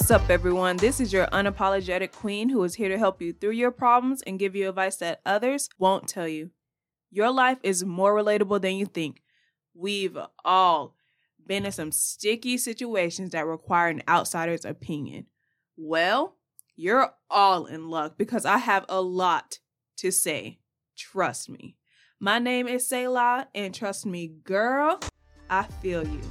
What's up, everyone? This is your unapologetic queen who is here to help you through your problems and give you advice that others won't tell you. Your life is more relatable than you think. We've all been in some sticky situations that require an outsider's opinion. Well, you're all in luck because I have a lot to say. Trust me. My name is Saylah, and trust me, girl, I feel you.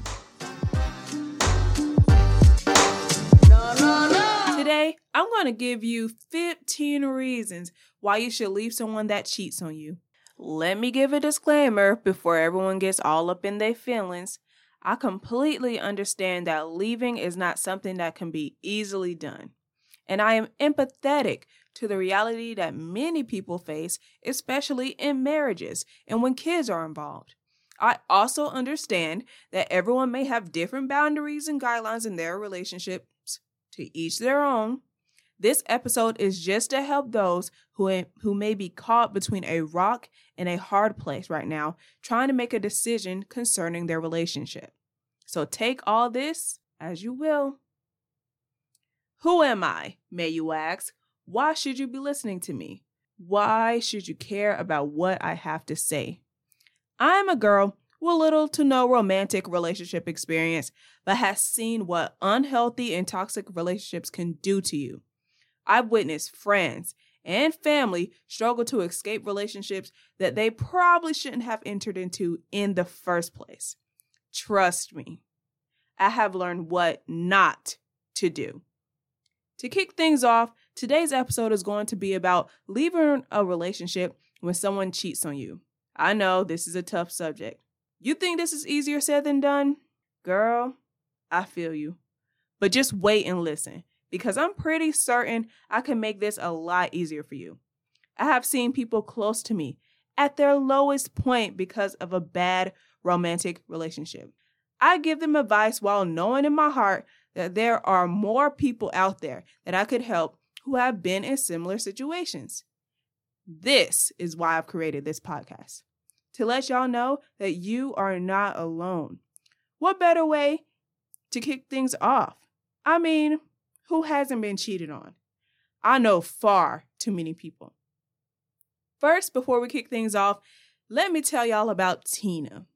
Today, I'm going to give you 15 reasons why you should leave someone that cheats on you. Let me give a disclaimer before everyone gets all up in their feelings. I completely understand that leaving is not something that can be easily done. And I am empathetic to the reality that many people face, especially in marriages and when kids are involved. I also understand that everyone may have different boundaries and guidelines in their relationships to each their own. This episode is just to help those who, who may be caught between a rock and a hard place right now, trying to make a decision concerning their relationship. So take all this as you will. Who am I, may you ask? Why should you be listening to me? Why should you care about what I have to say? I'm a girl with little to no romantic relationship experience, but has seen what unhealthy and toxic relationships can do to you. I've witnessed friends and family struggle to escape relationships that they probably shouldn't have entered into in the first place. Trust me, I have learned what not to do. To kick things off, today's episode is going to be about leaving a relationship when someone cheats on you. I know this is a tough subject, you think this is easier said than done? Girl, I feel you. But just wait and listen because I'm pretty certain I can make this a lot easier for you. I have seen people close to me at their lowest point because of a bad romantic relationship. I give them advice while knowing in my heart that there are more people out there that I could help who have been in similar situations. This is why I've created this podcast to let y'all know that you are not alone. What better way to kick things off? I mean, who hasn't been cheated on? I know far too many people. First, before we kick things off, let me tell y'all about Tina.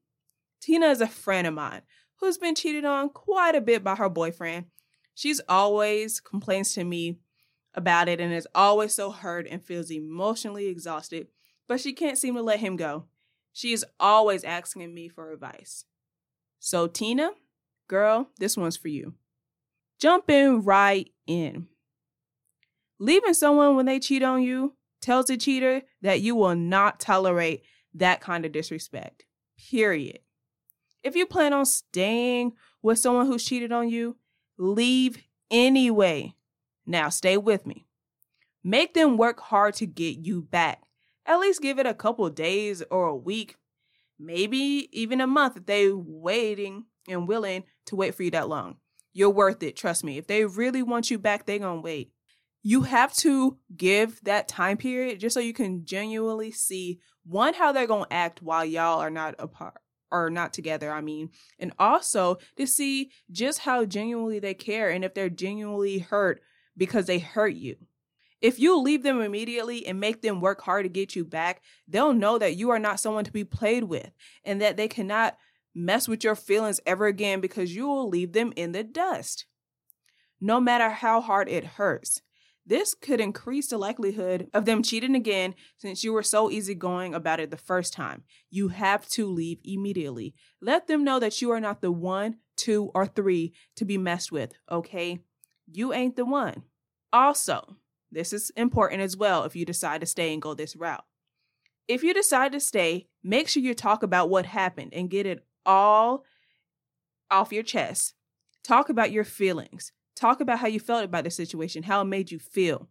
Tina is a friend of mine who's been cheated on quite a bit by her boyfriend. She's always complains to me about it and is always so hurt and feels emotionally exhausted, but she can't seem to let him go. She is always asking me for advice. So, Tina, girl, this one's for you. Jumping right in. Leaving someone when they cheat on you tells the cheater that you will not tolerate that kind of disrespect. Period. If you plan on staying with someone who's cheated on you, leave anyway. Now, stay with me. Make them work hard to get you back at least give it a couple days or a week, maybe even a month if they waiting and willing to wait for you that long. You're worth it, trust me. If they really want you back, they're going to wait. You have to give that time period just so you can genuinely see one how they're going to act while y'all are not apart or not together, I mean, and also to see just how genuinely they care and if they're genuinely hurt because they hurt you. If you leave them immediately and make them work hard to get you back, they'll know that you are not someone to be played with and that they cannot mess with your feelings ever again because you will leave them in the dust. No matter how hard it hurts. This could increase the likelihood of them cheating again since you were so easygoing about it the first time. You have to leave immediately. Let them know that you are not the one, two, or three to be messed with, okay? You ain't the one. Also, this is important as well if you decide to stay and go this route. If you decide to stay, make sure you talk about what happened and get it all off your chest. Talk about your feelings. Talk about how you felt about the situation, how it made you feel.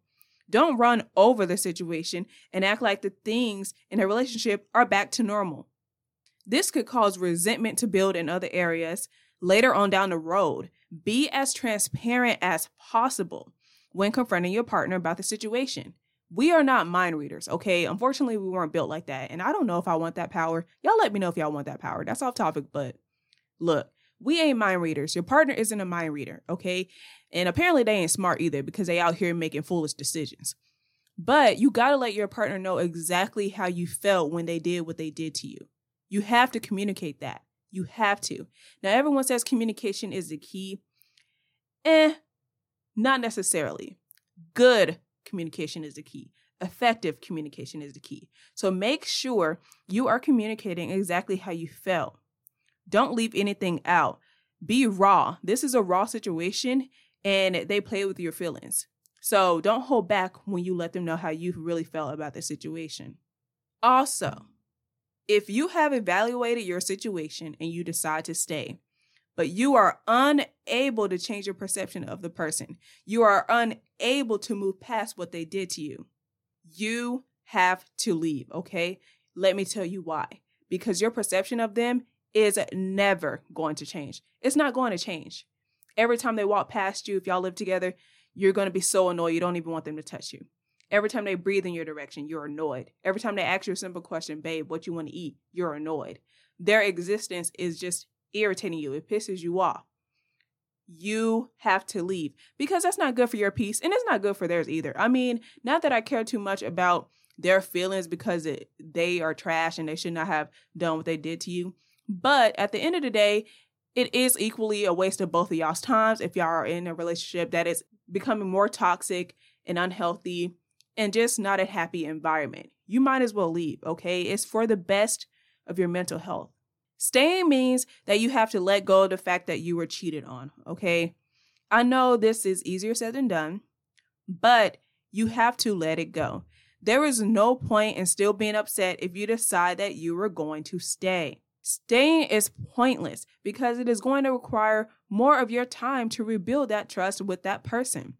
Don't run over the situation and act like the things in a relationship are back to normal. This could cause resentment to build in other areas later on down the road. Be as transparent as possible when confronting your partner about the situation. We are not mind readers, okay? Unfortunately, we weren't built like that. And I don't know if I want that power. Y'all let me know if y'all want that power. That's off topic, but look, We ain't mind readers. Your partner isn't a mind reader, okay? And apparently they ain't smart either because they out here making foolish decisions. But you got to let your partner know exactly how you felt when they did what they did to you. You have to communicate that. You have to. Now, everyone says communication is the key. Eh, not necessarily. Good communication is the key. Effective communication is the key. So make sure you are communicating exactly how you felt. Don't leave anything out. Be raw. This is a raw situation and they play with your feelings. So don't hold back when you let them know how you really felt about the situation. Also, if you have evaluated your situation and you decide to stay, but you are unable to change your perception of the person, you are unable to move past what they did to you, you have to leave, okay? Let me tell you why. Because your perception of them is never going to change. It's not going to change. Every time they walk past you, if y'all live together, you're going to be so annoyed you don't even want them to touch you. Every time they breathe in your direction, you're annoyed. Every time they ask you a simple question, babe, what you want to eat, you're annoyed. Their existence is just irritating you. It pisses you off. You have to leave because that's not good for your peace and it's not good for theirs either. I mean, not that I care too much about their feelings because it, they are trash and they should not have done what they did to you. But at the end of the day, it is equally a waste of both of y'all's times if y'all are in a relationship that is becoming more toxic and unhealthy and just not a happy environment. You might as well leave, okay? It's for the best of your mental health. Staying means that you have to let go of the fact that you were cheated on, okay? I know this is easier said than done, but you have to let it go. There is no point in still being upset if you decide that you were going to stay. Staying is pointless because it is going to require more of your time to rebuild that trust with that person.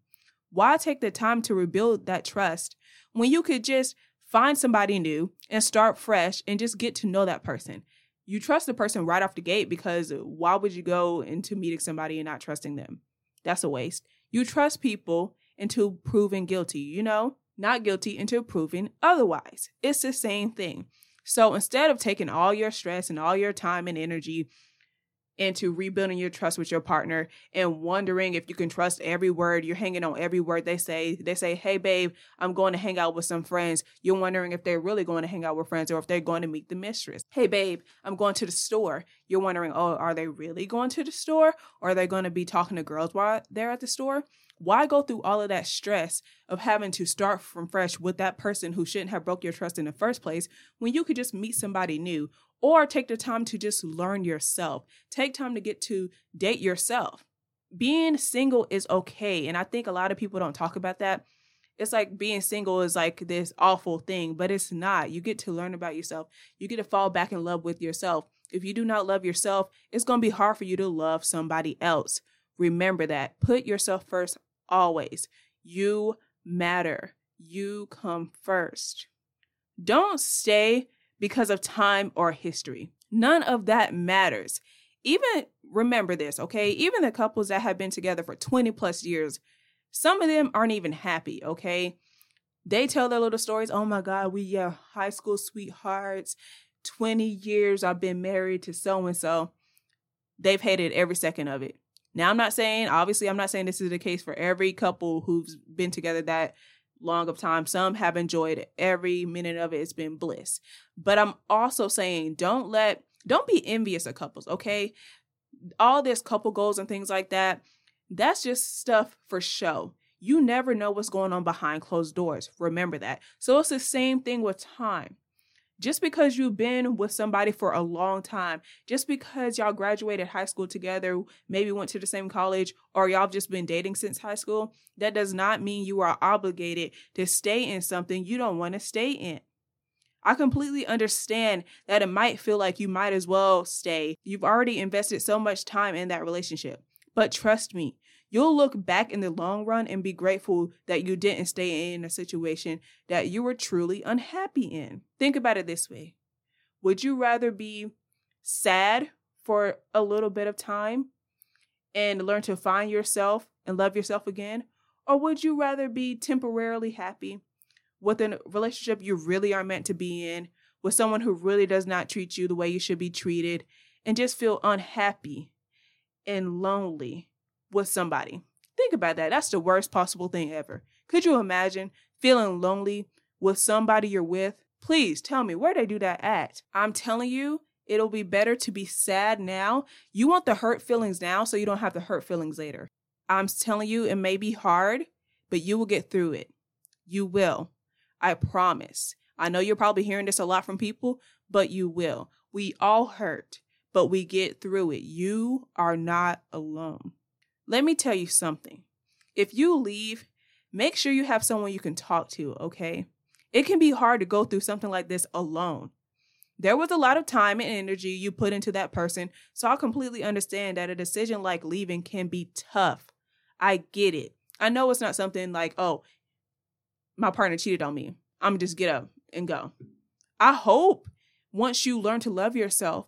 Why take the time to rebuild that trust when you could just find somebody new and start fresh and just get to know that person? You trust the person right off the gate because why would you go into meeting somebody and not trusting them? That's a waste. You trust people until proven guilty, you know? Not guilty until proven otherwise. It's the same thing. So instead of taking all your stress and all your time and energy into rebuilding your trust with your partner and wondering if you can trust every word. You're hanging on every word they say. They say hey babe i'm going to hang out with some friends. You're wondering if they're really going to hang out with friends or if they're going to meet the mistress. Hey babe i'm going to the store. You're wondering oh are they really going to the store? Or are they going to be talking to girls while they're at the store? Why go through all of that stress of having to start from fresh with that person who shouldn't have broke your trust in the first place when you could just meet somebody new or take the time to just learn yourself. Take time to get to date yourself. Being single is okay, and I think a lot of people don't talk about that. It's like being single is like this awful thing, but it's not. You get to learn about yourself. You get to fall back in love with yourself. If you do not love yourself, it's going to be hard for you to love somebody else. Remember that. Put yourself first always. You matter. You come first. Don't stay because of time or history. None of that matters. Even remember this, okay? Even the couples that have been together for 20 plus years, some of them aren't even happy, okay? They tell their little stories. Oh my God, we are high school sweethearts. 20 years I've been married to so and so. They've hated every second of it. Now, I'm not saying, obviously, I'm not saying this is the case for every couple who's been together that long of time. Some have enjoyed every minute of it. It's been bliss. But I'm also saying, don't let, don't be envious of couples, okay? All this couple goals and things like that, that's just stuff for show. You never know what's going on behind closed doors. Remember that. So it's the same thing with time. Just because you've been with somebody for a long time, just because y'all graduated high school together, maybe went to the same college, or y'all have just been dating since high school, that does not mean you are obligated to stay in something you don't want to stay in. I completely understand that it might feel like you might as well stay. You've already invested so much time in that relationship. But trust me, you'll look back in the long run and be grateful that you didn't stay in a situation that you were truly unhappy in. Think about it this way Would you rather be sad for a little bit of time and learn to find yourself and love yourself again? Or would you rather be temporarily happy with a relationship you really are meant to be in, with someone who really does not treat you the way you should be treated, and just feel unhappy and lonely with somebody. Think about that. That's the worst possible thing ever. Could you imagine feeling lonely with somebody you're with? Please tell me where they do that at. I'm telling you, it'll be better to be sad now. You want the hurt feelings now so you don't have the hurt feelings later. I'm telling you, it may be hard, but you will get through it. You will. I promise. I know you're probably hearing this a lot from people, but you will. We all hurt, but we get through it. You are not alone. Let me tell you something. If you leave, make sure you have someone you can talk to, okay? It can be hard to go through something like this alone. There was a lot of time and energy you put into that person, so I completely understand that a decision like leaving can be tough. I get it. I know it's not something like, oh, my partner cheated on me. I'm just get up and go. I hope once you learn to love yourself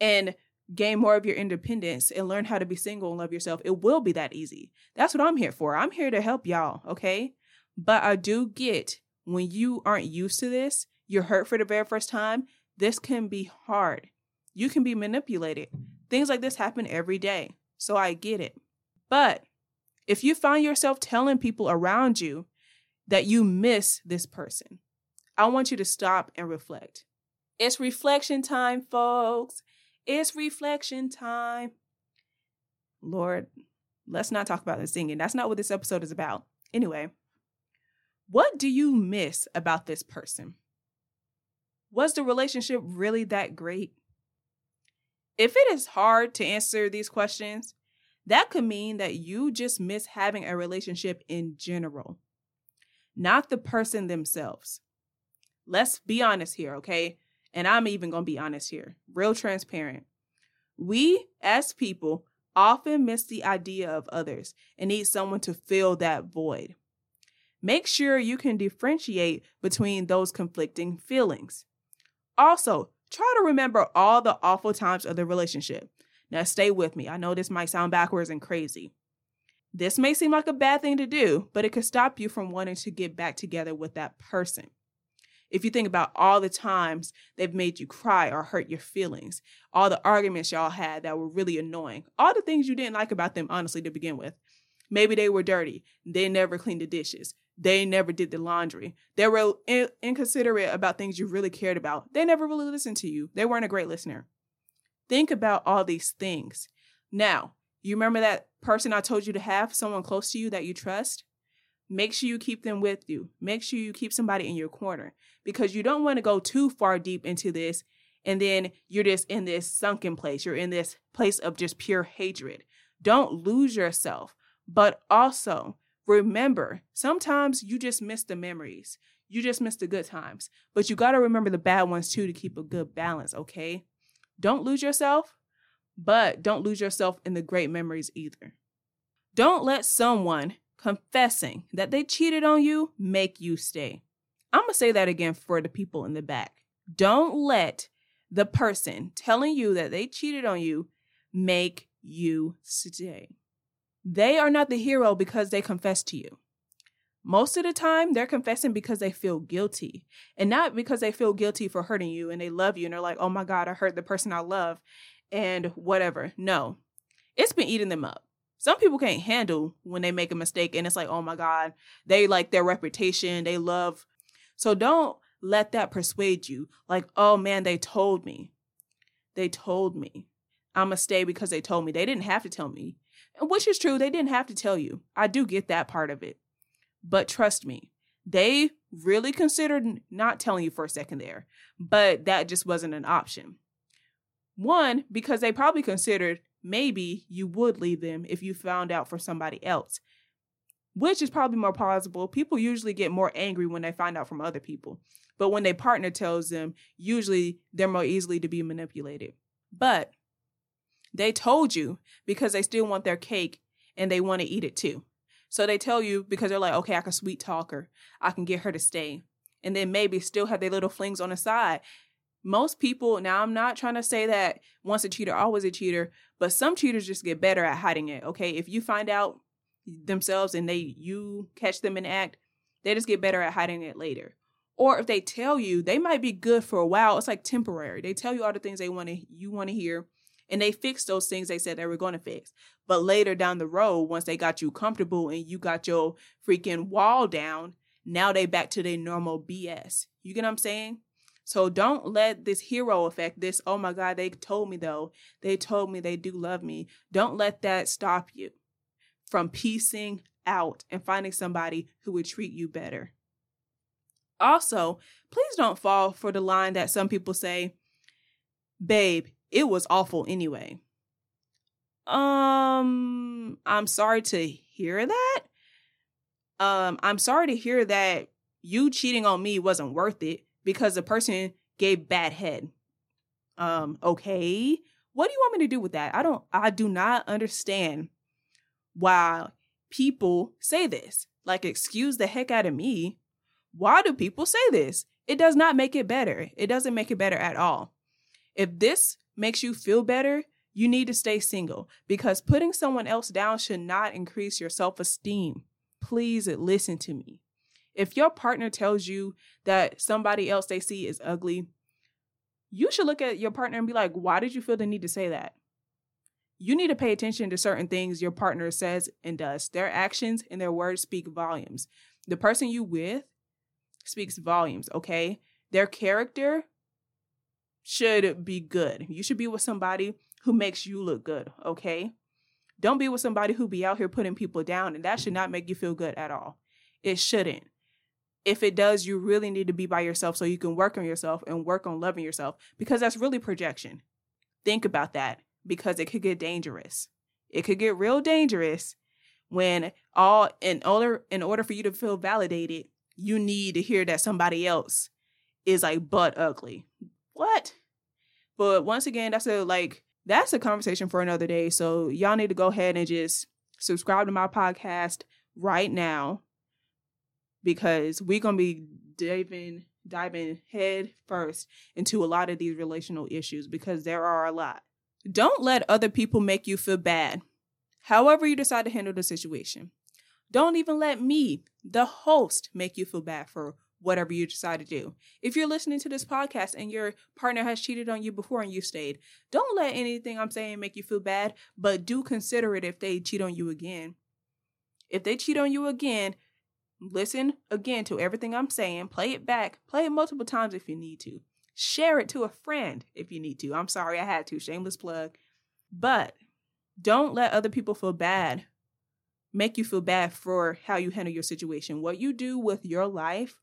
and gain more of your independence and learn how to be single and love yourself, it will be that easy. That's what I'm here for. I'm here to help y'all, okay? But I do get when you aren't used to this, you're hurt for the very first time, this can be hard. You can be manipulated. Things like this happen every day. So I get it. But if you find yourself telling people around you that you miss this person, I want you to stop and reflect. It's reflection time, folks. It's reflection time. Lord, let's not talk about the singing. That's not what this episode is about. Anyway, what do you miss about this person? Was the relationship really that great? If it is hard to answer these questions, that could mean that you just miss having a relationship in general, not the person themselves. Let's be honest here, okay? And I'm even going to be honest here, real transparent. We as people often miss the idea of others and need someone to fill that void. Make sure you can differentiate between those conflicting feelings. Also, try to remember all the awful times of the relationship. Now, stay with me. I know this might sound backwards and crazy. This may seem like a bad thing to do, but it could stop you from wanting to get back together with that person. If you think about all the times they've made you cry or hurt your feelings, all the arguments y'all had that were really annoying, all the things you didn't like about them, honestly, to begin with. Maybe they were dirty. They never cleaned the dishes. They never did the laundry. They were in- inconsiderate about things you really cared about. They never really listened to you. They weren't a great listener. Think about all these things. Now, you remember that person I told you to have, someone close to you that you trust? Make sure you keep them with you. Make sure you keep somebody in your corner because you don't want to go too far deep into this and then you're just in this sunken place. You're in this place of just pure hatred. Don't lose yourself, but also remember sometimes you just miss the memories. You just miss the good times, but you got to remember the bad ones too to keep a good balance, okay? Don't lose yourself, but don't lose yourself in the great memories either. Don't let someone confessing that they cheated on you make you stay. I'm going to say that again for the people in the back. Don't let the person telling you that they cheated on you make you stay. They are not the hero because they confess to you. Most of the time, they're confessing because they feel guilty and not because they feel guilty for hurting you and they love you and they're like, oh my God, I hurt the person I love and whatever. No, it's been eating them up some people can't handle when they make a mistake and it's like, oh my God, they like their reputation, they love. So don't let that persuade you. Like, oh man, they told me. They told me. I'm going to stay because they told me. They didn't have to tell me, which is true. They didn't have to tell you. I do get that part of it. But trust me, they really considered not telling you for a second there, but that just wasn't an option. One, because they probably considered maybe you would leave them if you found out for somebody else, which is probably more plausible. People usually get more angry when they find out from other people. But when their partner tells them, usually they're more easily to be manipulated. But they told you because they still want their cake and they want to eat it too. So they tell you because they're like, okay, I can sweet talk her. I can get her to stay. And then maybe still have their little flings on the side most people now i'm not trying to say that once a cheater always a cheater but some cheaters just get better at hiding it okay if you find out themselves and they you catch them in act they just get better at hiding it later or if they tell you they might be good for a while it's like temporary they tell you all the things they want to you want to hear and they fix those things they said they were going to fix. But later down the road, once they got you comfortable and you got your freaking wall down, now they back to their normal BS. You get what I'm saying? So don't let this hero effect, this, oh my God, they told me though, they told me they do love me. Don't let that stop you from piecing out and finding somebody who would treat you better. Also, please don't fall for the line that some people say, babe, it was awful anyway. Um, I'm sorry to hear that. Um, I'm sorry to hear that you cheating on me wasn't worth it because the person gave bad head. Um, okay. What do you want me to do with that? I don't I do not understand why people say this. Like excuse the heck out of me. Why do people say this? It does not make it better. It doesn't make it better at all. If this makes you feel better, you need to stay single because putting someone else down should not increase your self esteem. Please listen to me. If your partner tells you that somebody else they see is ugly, you should look at your partner and be like, why did you feel the need to say that? You need to pay attention to certain things your partner says and does. Their actions and their words speak volumes. The person you with speaks volumes, okay? Their character should be good. You should be with somebody who makes you look good, okay? Don't be with somebody who be out here putting people down and that should not make you feel good at all. It shouldn't. If it does, you really need to be by yourself so you can work on yourself and work on loving yourself because that's really projection. Think about that because it could get dangerous. It could get real dangerous when all in order in order for you to feel validated, you need to hear that somebody else is like butt ugly what? But once again, that's a like that's a conversation for another day. So y'all need to go ahead and just subscribe to my podcast right now because we're gonna be diving diving head first into a lot of these relational issues because there are a lot. Don't let other people make you feel bad. However, you decide to handle the situation. Don't even let me, the host, make you feel bad for whatever you decide to do. If you're listening to this podcast and your partner has cheated on you before and you stayed, don't let anything I'm saying make you feel bad, but do consider it if they cheat on you again. If they cheat on you again, listen again to everything I'm saying, play it back, play it multiple times if you need to. Share it to a friend if you need to. I'm sorry I had to, shameless plug. But don't let other people feel bad make you feel bad for how you handle your situation. What you do with your life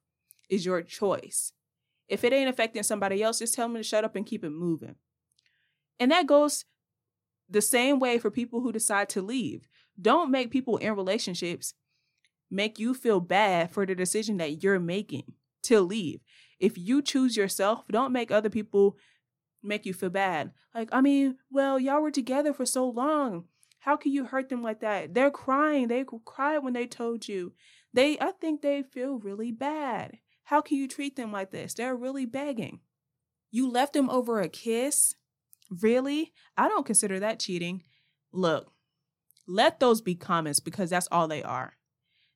is your choice. If it ain't affecting somebody else, just tell them to shut up and keep it moving. And that goes the same way for people who decide to leave. Don't make people in relationships make you feel bad for the decision that you're making to leave. If you choose yourself, don't make other people make you feel bad. Like, I mean, well, y'all were together for so long. How can you hurt them like that? They're crying. They cried when they told you. They I think they feel really bad. How can you treat them like this? They're really begging. You left them over a kiss? Really? I don't consider that cheating. Look, let those be comments because that's all they are.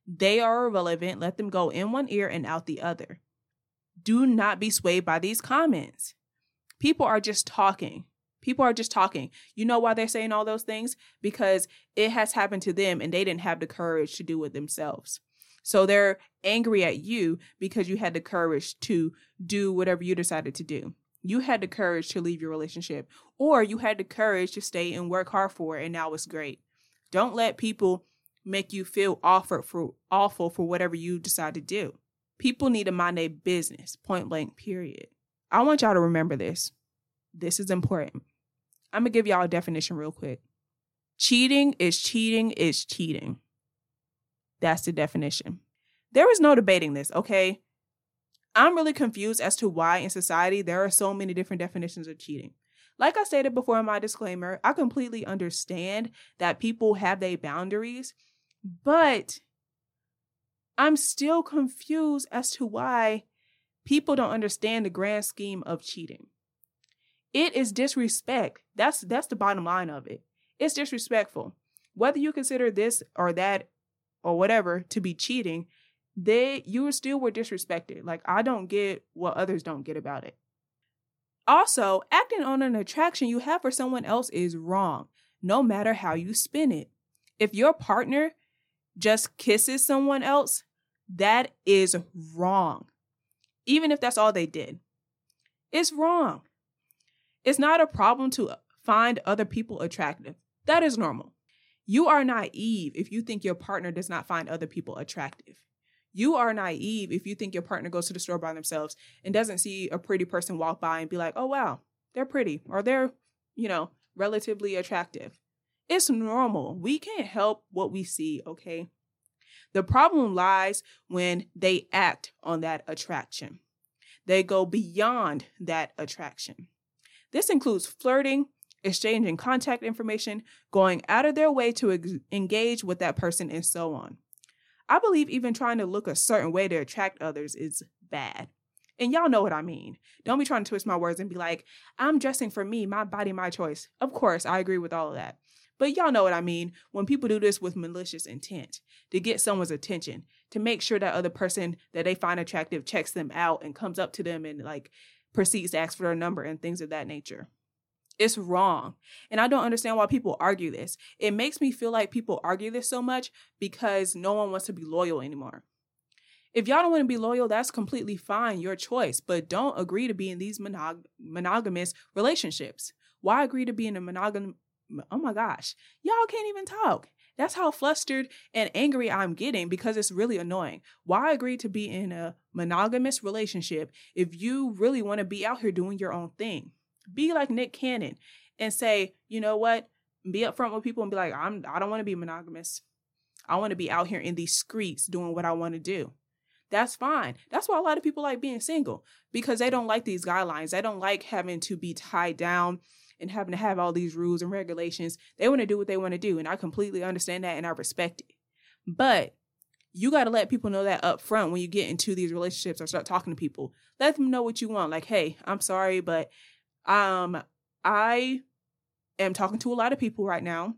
They are irrelevant. Let them go in one ear and out the other. Do not be swayed by these comments. People are just talking. People are just talking. You know why they're saying all those things? Because it has happened to them and they didn't have the courage to do it themselves. So they're angry at you because you had the courage to do whatever you decided to do. You had the courage to leave your relationship, or you had the courage to stay and work hard for it, and now it's great. Don't let people make you feel awful for awful for whatever you decide to do. People need to mind their business, point blank, period. I want y'all to remember this. This is important. I'm gonna give y'all a definition real quick. Cheating is cheating is cheating. That's the definition. There is no debating this, okay? I'm really confused as to why in society there are so many different definitions of cheating. Like I stated before in my disclaimer, I completely understand that people have their boundaries, but I'm still confused as to why people don't understand the grand scheme of cheating. It is disrespect. That's that's the bottom line of it. It's disrespectful. Whether you consider this or that or whatever to be cheating, they you still were disrespected. Like I don't get what others don't get about it. Also, acting on an attraction you have for someone else is wrong, no matter how you spin it. If your partner just kisses someone else, that is wrong. Even if that's all they did, it's wrong. It's not a problem to find other people attractive. That is normal. You are naive if you think your partner does not find other people attractive. You are naive if you think your partner goes to the store by themselves and doesn't see a pretty person walk by and be like, oh, wow, they're pretty or they're, you know, relatively attractive. It's normal. We can't help what we see, okay? The problem lies when they act on that attraction. They go beyond that attraction. This includes flirting, exchanging contact information, going out of their way to ex- engage with that person, and so on. I believe even trying to look a certain way to attract others is bad. And y'all know what I mean. Don't be trying to twist my words and be like, I'm dressing for me, my body, my choice. Of course, I agree with all of that. But y'all know what I mean when people do this with malicious intent to get someone's attention, to make sure that other person that they find attractive checks them out and comes up to them and like proceeds to ask for their number and things of that nature. It's wrong. And I don't understand why people argue this. It makes me feel like people argue this so much because no one wants to be loyal anymore. If y'all don't want to be loyal, that's completely fine, your choice, but don't agree to be in these monog- monogamous relationships. Why agree to be in a monogam oh my gosh, y'all can't even talk. That's how flustered and angry I'm getting because it's really annoying. Why agree to be in a monogamous relationship if you really want to be out here doing your own thing? Be like Nick Cannon and say, you know what? Be upfront with people and be like, I'm I don't want to be monogamous. I want to be out here in these streets doing what I want to do. That's fine. That's why a lot of people like being single because they don't like these guidelines. They don't like having to be tied down and having to have all these rules and regulations. They want to do what they want to do. And I completely understand that and I respect it. But you got to let people know that up front when you get into these relationships or start talking to people. Let them know what you want. Like, hey, I'm sorry, but um, I am talking to a lot of people right now.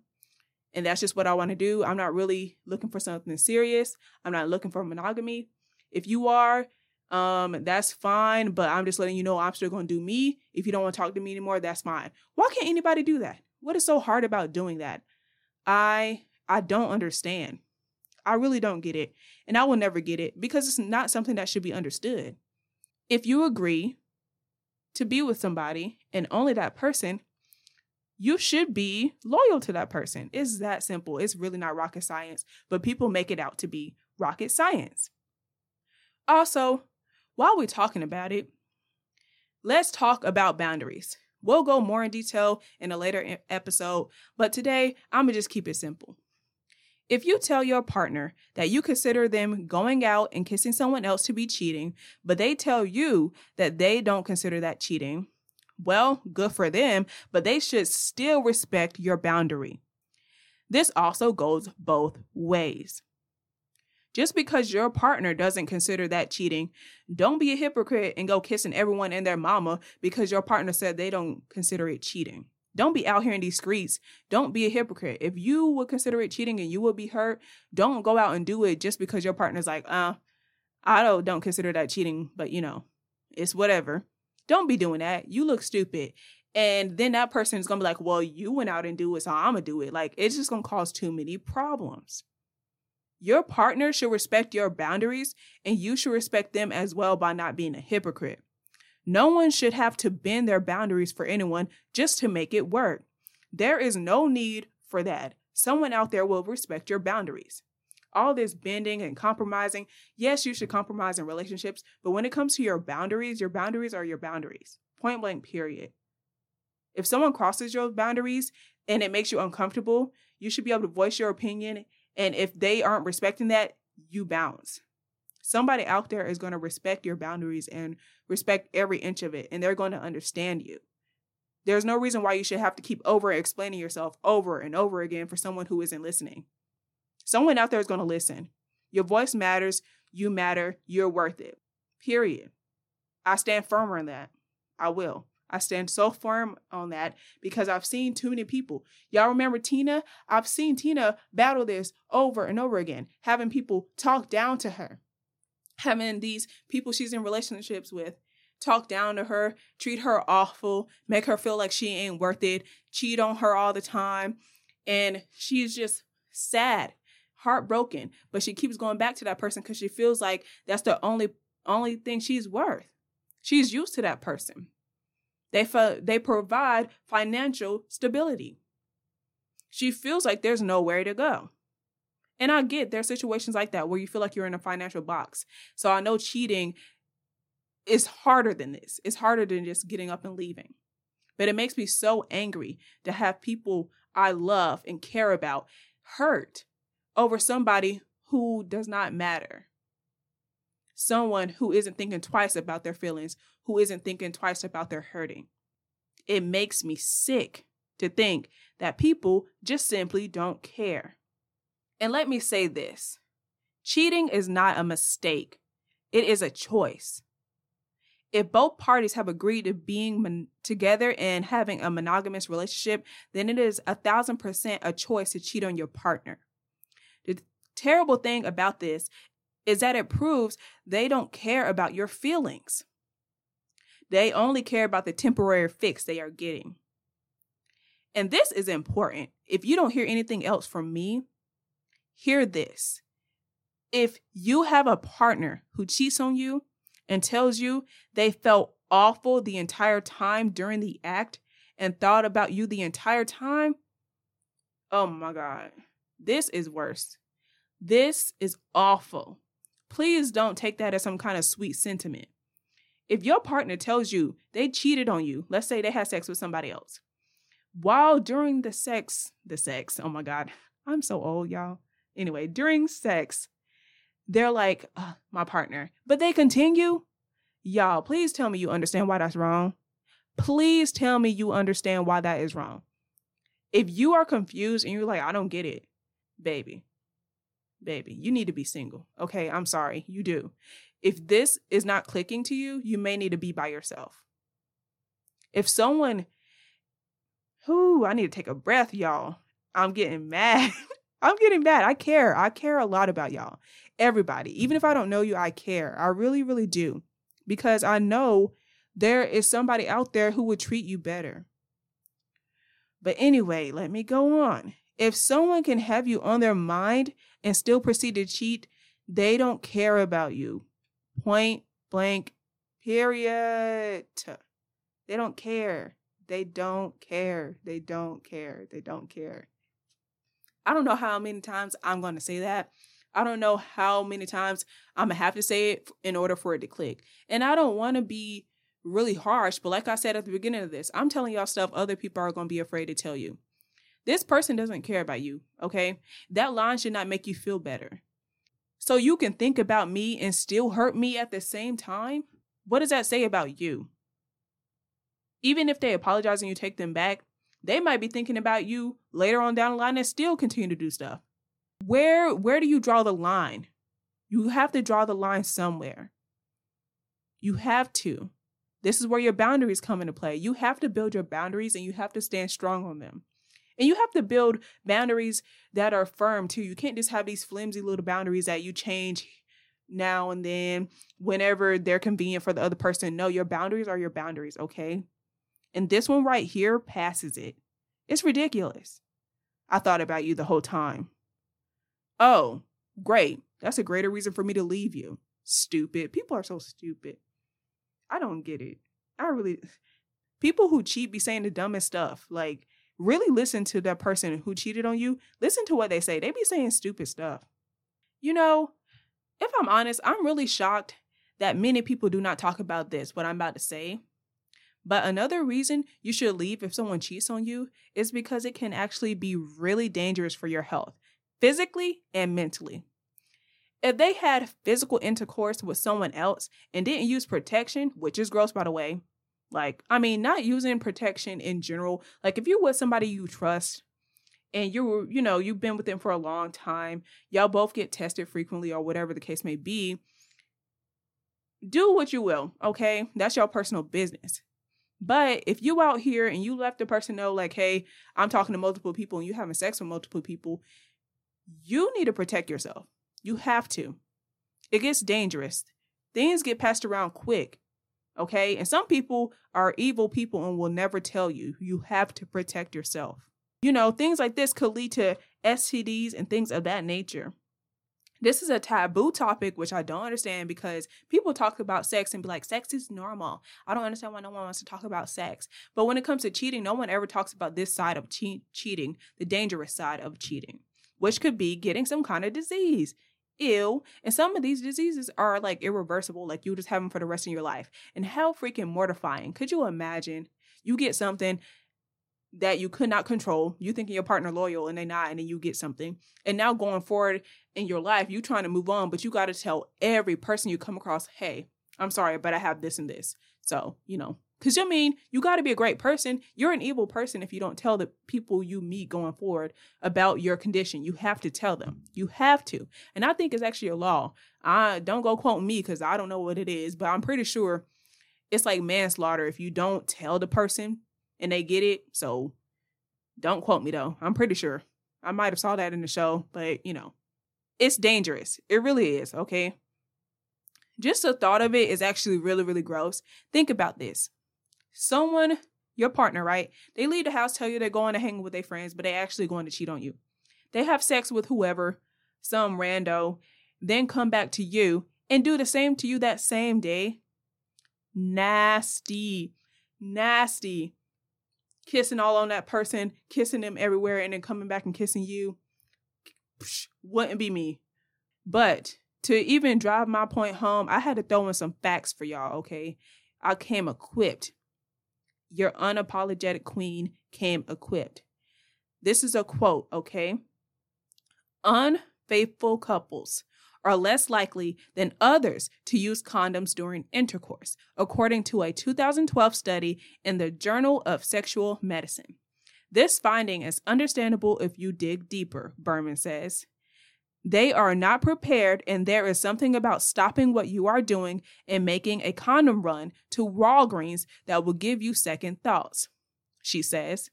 And that's just what I want to do. I'm not really looking for something serious. I'm not looking for monogamy. If you are, um, that's fine, but I'm just letting you know I'm still gonna do me. If you don't want to talk to me anymore, that's fine. Why can't anybody do that? What is so hard about doing that? I I don't understand. I really don't get it. And I will never get it because it's not something that should be understood. If you agree to be with somebody and only that person, you should be loyal to that person. It's that simple. It's really not rocket science, but people make it out to be rocket science. Also, while we're talking about it, let's talk about boundaries. We'll go more in detail in a later episode, but today I'm gonna just keep it simple. If you tell your partner that you consider them going out and kissing someone else to be cheating, but they tell you that they don't consider that cheating, well, good for them, but they should still respect your boundary. This also goes both ways. Just because your partner doesn't consider that cheating, don't be a hypocrite and go kissing everyone and their mama because your partner said they don't consider it cheating. Don't be out here in these streets. Don't be a hypocrite. If you would consider it cheating and you would be hurt, don't go out and do it just because your partner's like, uh, I don't, don't consider that cheating, but you know, it's whatever. Don't be doing that. You look stupid. And then that person is to be like, well, you went out and do it, so I'm to do it. Like, it's just to cause too many problems. Your partner should respect your boundaries, and you should respect them as well by not being a hypocrite. No one should have to bend their boundaries for anyone just to make it work. There is no need for that. Someone out there will respect your boundaries. All this bending and compromising, yes, you should compromise in relationships, but when it comes to your boundaries, your boundaries are your boundaries. Point blank, period. If someone crosses your boundaries and it makes you uncomfortable, you should be able to voice your opinion and if they aren't respecting that, you bounce. Somebody out there is going to respect your boundaries and respect every inch of it, and they're going to understand you. There's no reason why you should have to keep over explaining yourself over and over again for someone who isn't listening. Someone out there is going to listen. Your voice matters. You matter. You're worth it. Period. I stand firmer in that. I will. I stand so firm on that because I've seen too many people. Y'all remember Tina? I've seen Tina battle this over and over again, having people talk down to her, having these people she's in relationships with talk down to her, treat her awful, make her feel like she ain't worth it, cheat on her all the time. And she's just sad, heartbroken, but she keeps going back to that person because she feels like that's the only only thing she's worth. She's used to that person. They f- they provide financial stability. She feels like there's nowhere to go. And I get there are situations like that where you feel like you're in a financial box. So I know cheating is harder than this. It's harder than just getting up and leaving. But it makes me so angry to have people I love and care about hurt over somebody who does not matter. Someone who isn't thinking twice about their feelings, who isn't thinking twice about their hurting. It makes me sick to think that people just simply don't care. And let me say this cheating is not a mistake, it is a choice. If both parties have agreed to being mon- together and having a monogamous relationship, then it is a thousand percent a choice to cheat on your partner. The terrible thing about this is that it proves they don't care about your feelings. They only care about the temporary fix they are getting. And this is important. If you don't hear anything else from me, hear this. If you have a partner who cheats on you and tells you they felt awful the entire time during the act and thought about you the entire time, oh my God, this is worse. This is awful. Please don't take that as some kind of sweet sentiment. If your partner tells you they cheated on you, let's say they had sex with somebody else, while during the sex, the sex, oh my God, I'm so old, y'all. Anyway, during sex, they're like, my partner, but they continue. Y'all, please tell me you understand why that's wrong. Please tell me you understand why that is wrong. If you are confused and you're like, I don't get it, baby, baby, you need to be single. Okay, I'm sorry, you do. If this is not clicking to you, you may need to be by yourself. If someone who I need to take a breath, y'all. I'm getting mad. I'm getting mad. I care. I care a lot about y'all. Everybody. Even if I don't know you, I care. I really, really do. Because I know there is somebody out there who would treat you better. But anyway, let me go on. If someone can have you on their mind and still proceed to cheat, they don't care about you. Point blank, period. They don't care. They don't care. They don't care. They don't care. I don't know how many times I'm going to say that. I don't know how many times I'm going to have to say it in order for it to click. And I don't want to be really harsh, but like I said at the beginning of this, I'm telling y'all stuff other people are going to be afraid to tell you. This person doesn't care about you, okay? That line should not make you feel better. So you can think about me and still hurt me at the same time? What does that say about you? even if they apologize and you take them back, they might be thinking about you later on down the line and still continue to do stuff. Where where do you draw the line? You have to draw the line somewhere. You have to. This is where your boundaries come into play. You have to build your boundaries and you have to stand strong on them. And you have to build boundaries that are firm too. You can't just have these flimsy little boundaries that you change now and then whenever they're convenient for the other person. No, your boundaries are your boundaries, okay? And this one right here passes it. It's ridiculous. I thought about you the whole time. Oh, great. That's a greater reason for me to leave you. Stupid. People are so stupid. I don't get it. I really. People who cheat be saying the dumbest stuff. Like, really listen to that person who cheated on you. Listen to what they say. They be saying stupid stuff. You know, if I'm honest, I'm really shocked that many people do not talk about this, what I'm about to say. But another reason you should leave if someone cheats on you is because it can actually be really dangerous for your health, physically and mentally. If they had physical intercourse with someone else and didn't use protection, which is gross by the way, like, I mean, not using protection in general, like if you're with somebody you trust and you're, you know, you've been with them for a long time, y'all both get tested frequently or whatever the case may be, do what you will, okay? That's your personal business. But if you out here and you let the person know, like, hey, I'm talking to multiple people and you having sex with multiple people, you need to protect yourself. You have to. It gets dangerous. Things get passed around quick. Okay. And some people are evil people and will never tell you. You have to protect yourself. You know, things like this could lead to STDs and things of that nature. This is a taboo topic, which I don't understand because people talk about sex and be like, sex is normal. I don't understand why no one wants to talk about sex. But when it comes to cheating, no one ever talks about this side of che- cheating, the dangerous side of cheating, which could be getting some kind of disease. Ew. And some of these diseases are like irreversible, like you just have them for the rest of your life. And how freaking mortifying. Could you imagine you get something that you could not control. You thinking your partner loyal and they not, and then you get something. And now going forward in your life, you trying to move on, but you got to tell every person you come across, hey, I'm sorry, but I have this and this. So, you know, because you mean you got to be a great person. You're an evil person if you don't tell the people you meet going forward about your condition. You have to tell them. You have to. And I think it's actually a law. I don't go quote me because I don't know what it is, but I'm pretty sure it's like manslaughter if you don't tell the person and they get it. So don't quote me though. I'm pretty sure. I might have saw that in the show, but you know, it's dangerous. It really is, okay? Just the thought of it is actually really, really gross. Think about this. Someone, your partner, right? They leave the house, tell you they're going to hang with their friends, but they actually going to cheat on you. They have sex with whoever, some rando, then come back to you and do the same to you that same day. Nasty. Nasty kissing all on that person, kissing them everywhere, and then coming back and kissing you psh, wouldn't be me. But to even drive my point home, I had to throw in some facts for y'all, okay? I came equipped. Your unapologetic queen came equipped. This is a quote, okay? Unfaithful couples are less likely than others to use condoms during intercourse, according to a 2012 study in the Journal of Sexual Medicine. This finding is understandable if you dig deeper, Berman says. They are not prepared, and there is something about stopping what you are doing and making a condom run to Walgreens that will give you second thoughts, she says.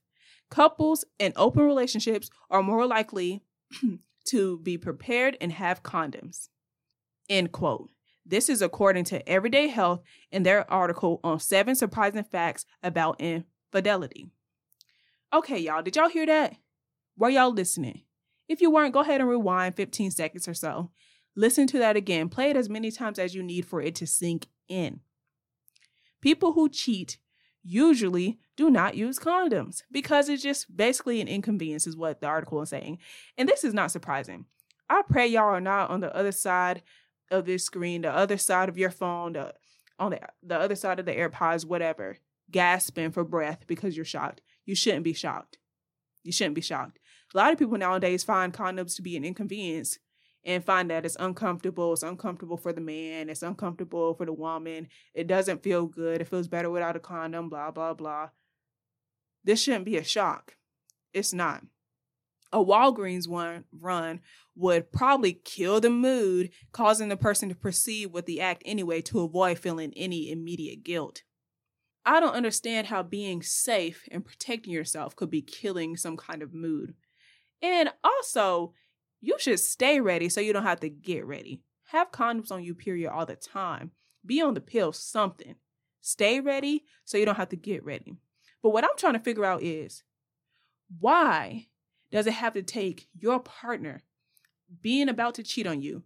Couples in open relationships are more likely to be prepared and have condoms. End quote. This is according to Everyday Health in their article on seven surprising facts about infidelity. Okay, y'all, did y'all hear that? Were y'all listening? If you weren't, go ahead and rewind 15 seconds or so. Listen to that again. Play it as many times as you need for it to sink in. People who cheat usually do not use condoms because it's just basically an inconvenience, is what the article is saying. And this is not surprising. I pray y'all are not on the other side of this screen, the other side of your phone, the on the, the other side of the AirPods, whatever, gasping for breath because you're shocked. You shouldn't be shocked. You shouldn't be shocked. A lot of people nowadays find condoms to be an inconvenience and find that it's uncomfortable. It's uncomfortable for the man. It's uncomfortable for the woman. It doesn't feel good. It feels better without a condom, blah, blah, blah. This shouldn't be a shock. It's not. A Walgreens one run would probably kill the mood, causing the person to proceed with the act anyway to avoid feeling any immediate guilt. I don't understand how being safe and protecting yourself could be killing some kind of mood. And also, you should stay ready so you don't have to get ready. Have condoms on you, period, all the time. Be on the pill, something. Stay ready so you don't have to get ready. But what I'm trying to figure out is why does it have to take your partner being about to cheat on you,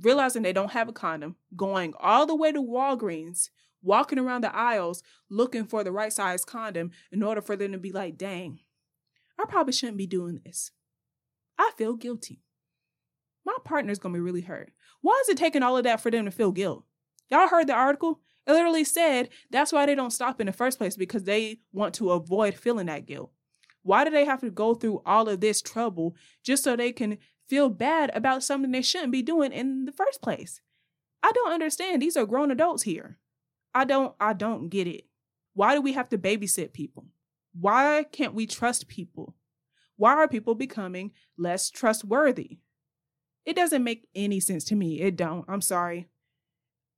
realizing they don't have a condom, going all the way to Walgreens, walking around the aisles looking for the right size condom in order for them to be like, dang, I probably shouldn't be doing this. I feel guilty. My partner's gonna be really hurt. Why is it taking all of that for them to feel guilt? Y'all heard the article? It literally said that's why they don't stop in the first place because they want to avoid feeling that guilt. Why do they have to go through all of this trouble just so they can feel bad about something they shouldn't be doing in the first place? I don't understand. These are grown adults here. I don't I don't get it. Why do we have to babysit people? Why can't we trust people? Why are people becoming less trustworthy? It doesn't make any sense to me. It don't. I'm sorry.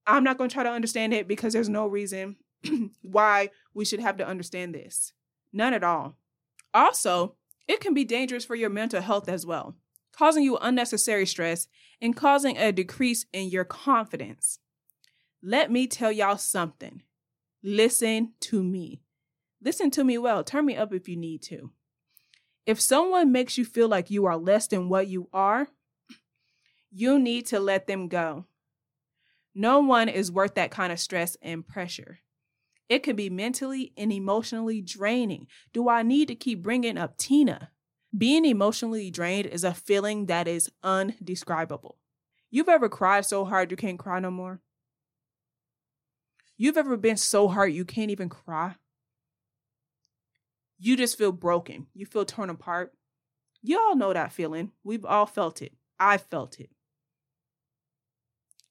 I'm not going to try to understand it because there's no reason why we should have to understand this. None at all. Also, it can be dangerous for your mental health as well, causing you unnecessary stress and causing a decrease in your confidence. Let me tell y'all something. Listen to me. Listen to me well. Turn me up if you need to. If someone makes you feel like you are less than what you are, you need to let them go. No one is worth that kind of stress and pressure. It can be mentally and emotionally draining. Do I need to keep bringing up Tina? Being emotionally drained is a feeling that is undescribable. You've ever cried so hard you can't cry no more? You've ever been so hurt you can't even cry? You just feel broken. You feel torn apart. You all know that feeling. We've all felt it. I felt it.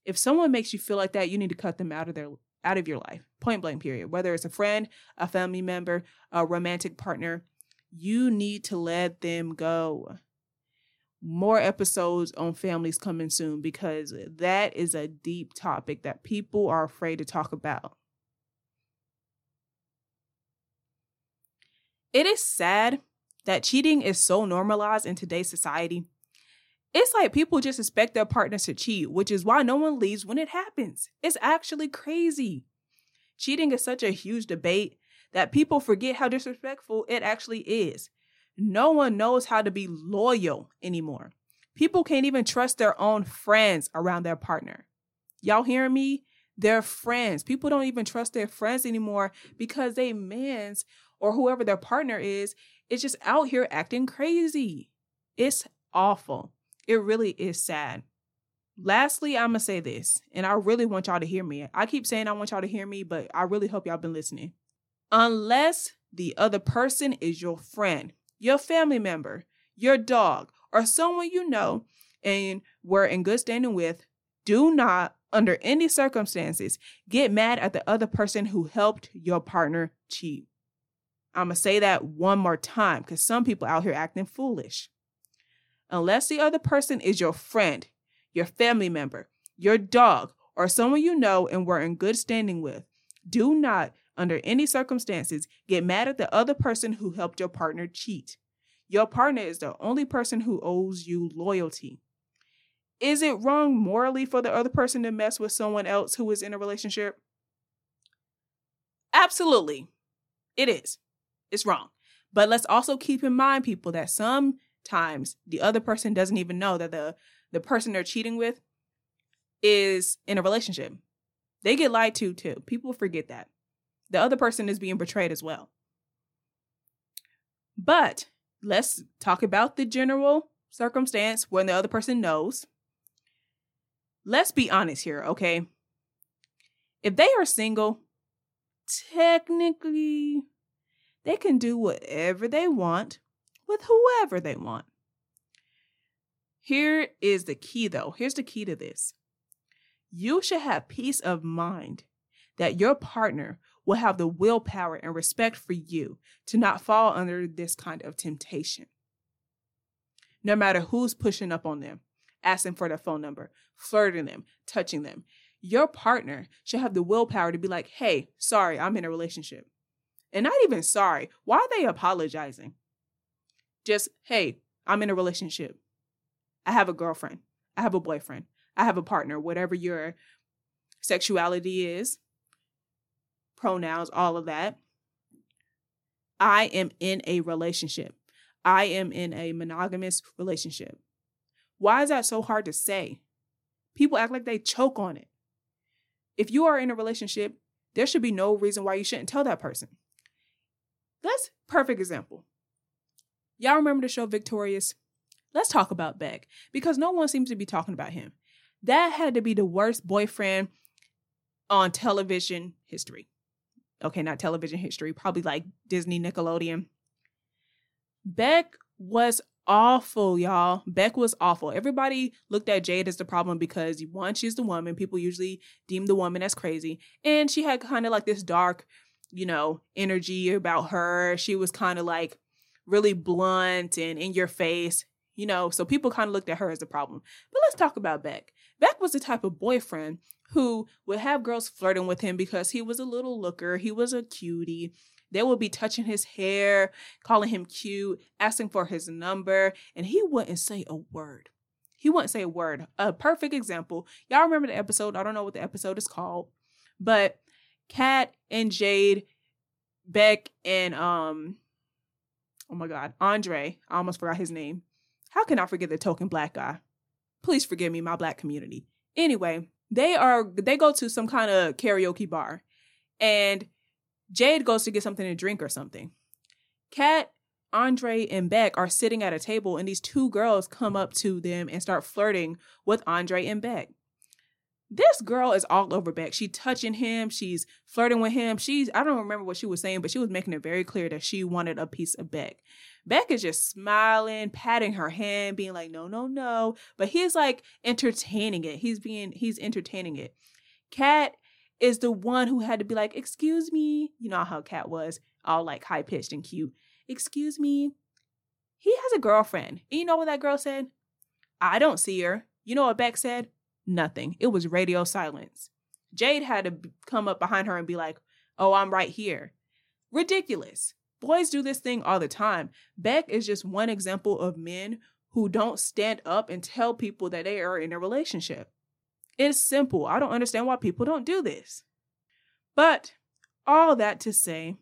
If someone makes you feel like that, you need to cut them out of their out of your life. Point blank period. Whether it's a friend, a family member, a romantic partner, you need to let them go. More episodes on families coming soon because that is a deep topic that people are afraid to talk about. It is sad that cheating is so normalized in today's society it's like people just expect their partners to cheat, which is why no one leaves when it happens. It's actually crazy. Cheating is such a huge debate that people forget how disrespectful it actually is. No one knows how to be loyal anymore. People can't even trust their own friends around their partner. Y'all hearing me? Their friends. People don't even trust their friends anymore because they man's or whoever their partner is is just out here acting crazy. It's awful. It really is sad. Lastly, I'm going to say this, and I really want y'all to hear me. I keep saying I want y'all to hear me, but I really hope y'all been listening. Unless the other person is your friend, your family member, your dog, or someone you know and were in good standing with, do not, under any circumstances, get mad at the other person who helped your partner cheat. I'm going to say that one more time because some people out here acting foolish unless the other person is your friend, your family member, your dog, or someone you know and were in good standing with. Do not, under any circumstances, get mad at the other person who helped your partner cheat. Your partner is the only person who owes you loyalty. Is it wrong morally for the other person to mess with someone else who is in a relationship? Absolutely. It is. It's wrong. But let's also keep in mind, people, that sometimes the other person doesn't even know that the the person they're cheating with is in a relationship. They get lied to too. People forget that. The other person is being betrayed as well. But let's talk about the general circumstance when the other person knows. Let's be honest here, okay? If they are single, technically, they can do whatever they want with whoever they want. Here is the key, though. Here's the key to this you should have peace of mind that your partner will have the willpower and respect for you to not fall under this kind of temptation. No matter who's pushing up on them, asking for their phone number, flirting them, touching them, your partner should have the willpower to be like, hey, sorry, I'm in a relationship. And not even sorry. Why are they apologizing? Just, hey, I'm in a relationship. I have a girlfriend. I have a boyfriend. I have a partner, whatever your sexuality is, pronouns, all of that. I am in a relationship. I am in a monogamous relationship. Why is that so hard to say? People act like they choke on it. If you are in a relationship, there should be no reason why you shouldn't tell that person. That's perfect example. Y'all remember the show Victorious? Let's talk about Beck because no one seems to be talking about him. That had to be the worst boyfriend on television history. Okay, not television history, probably like Disney, Nickelodeon. Beck was awful, y'all. Beck was awful. Everybody looked at Jade as the problem because one, she's the woman. People usually deem the woman as crazy. And she had kind of like this dark, you know, energy about her. She was kind of like really blunt and in your face, you know, so people kind of looked at her as a problem. But let's talk about Beck. Beck was the type of boyfriend who would have girls flirting with him because he was a little looker, he was a cutie. They would be touching his hair, calling him cute, asking for his number, and he wouldn't say a word. He wouldn't say a word. A perfect example. Y'all remember the episode? I don't know what the episode is called, But Cat and Jade, Beck and um oh my god, Andre, I almost forgot his name. How can I forget the token black guy? Please forgive me, my black community. Anyway, they are they go to some kind of karaoke bar and Jade goes to get something to drink or something. Cat, Andre, and Beck are sitting at a table, and these two girls come up to them and start flirting with Andre and Beck. This girl is all over Beck. She touching him, she's flirting with him. She's I don't remember what she was saying, but she was making it very clear that she wanted a piece of Beck. Beck is just smiling, patting her hand, being like, no, no, no. But he's like entertaining it. He's being he's entertaining it. Cat is the one who had to be like, excuse me. You know how Cat was, all like high pitched and cute. Excuse me. He has a girlfriend. And you know what that girl said? I don't see her. You know what Beck said? Nothing. It was radio silence. Jade had to come up behind her and be like, oh, I'm right here. Ridiculous. Boys do this thing all the time. Beck is just one example of men who don't stand up and tell people that they are in a relationship. It's simple. I don't understand why people don't do this. But all that to say,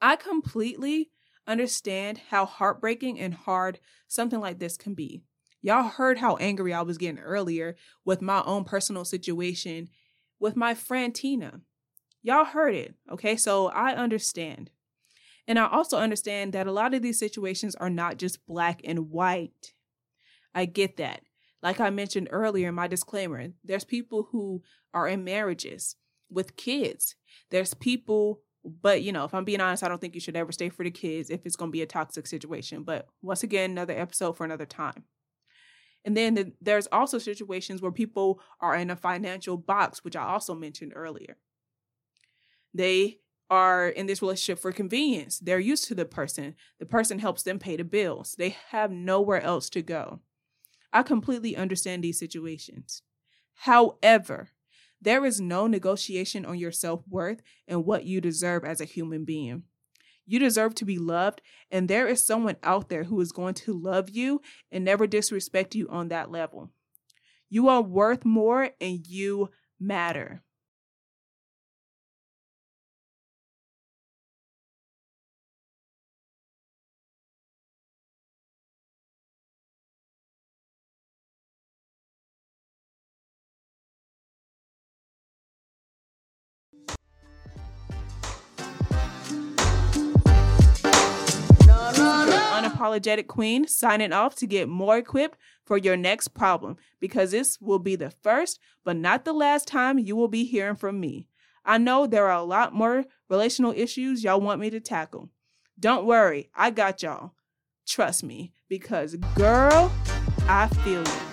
I completely understand how heartbreaking and hard something like this can be. Y'all heard how angry I was getting earlier with my own personal situation with my friend Tina. Y'all heard it, okay? So I understand. And I also understand that a lot of these situations are not just black and white. I get that. Like I mentioned earlier in my disclaimer, there's people who are in marriages with kids. There's people, but you know, if I'm being honest, I don't think you should ever stay for the kids if it's going to be a toxic situation. But once again, another episode for another time. And then the, there's also situations where people are in a financial box, which I also mentioned earlier. They are in this relationship for convenience. They're used to the person. The person helps them pay the bills. They have nowhere else to go. I completely understand these situations. However, there is no negotiation on your self worth and what you deserve as a human being. You deserve to be loved, and there is someone out there who is going to love you and never disrespect you on that level. You are worth more and you matter. Unapologetic queen signing off to get more equipped for your next problem because this will be the first but not the last time you will be hearing from me. I know there are a lot more relational issues y'all want me to tackle. Don't worry, I got y'all. Trust me because girl, I feel you.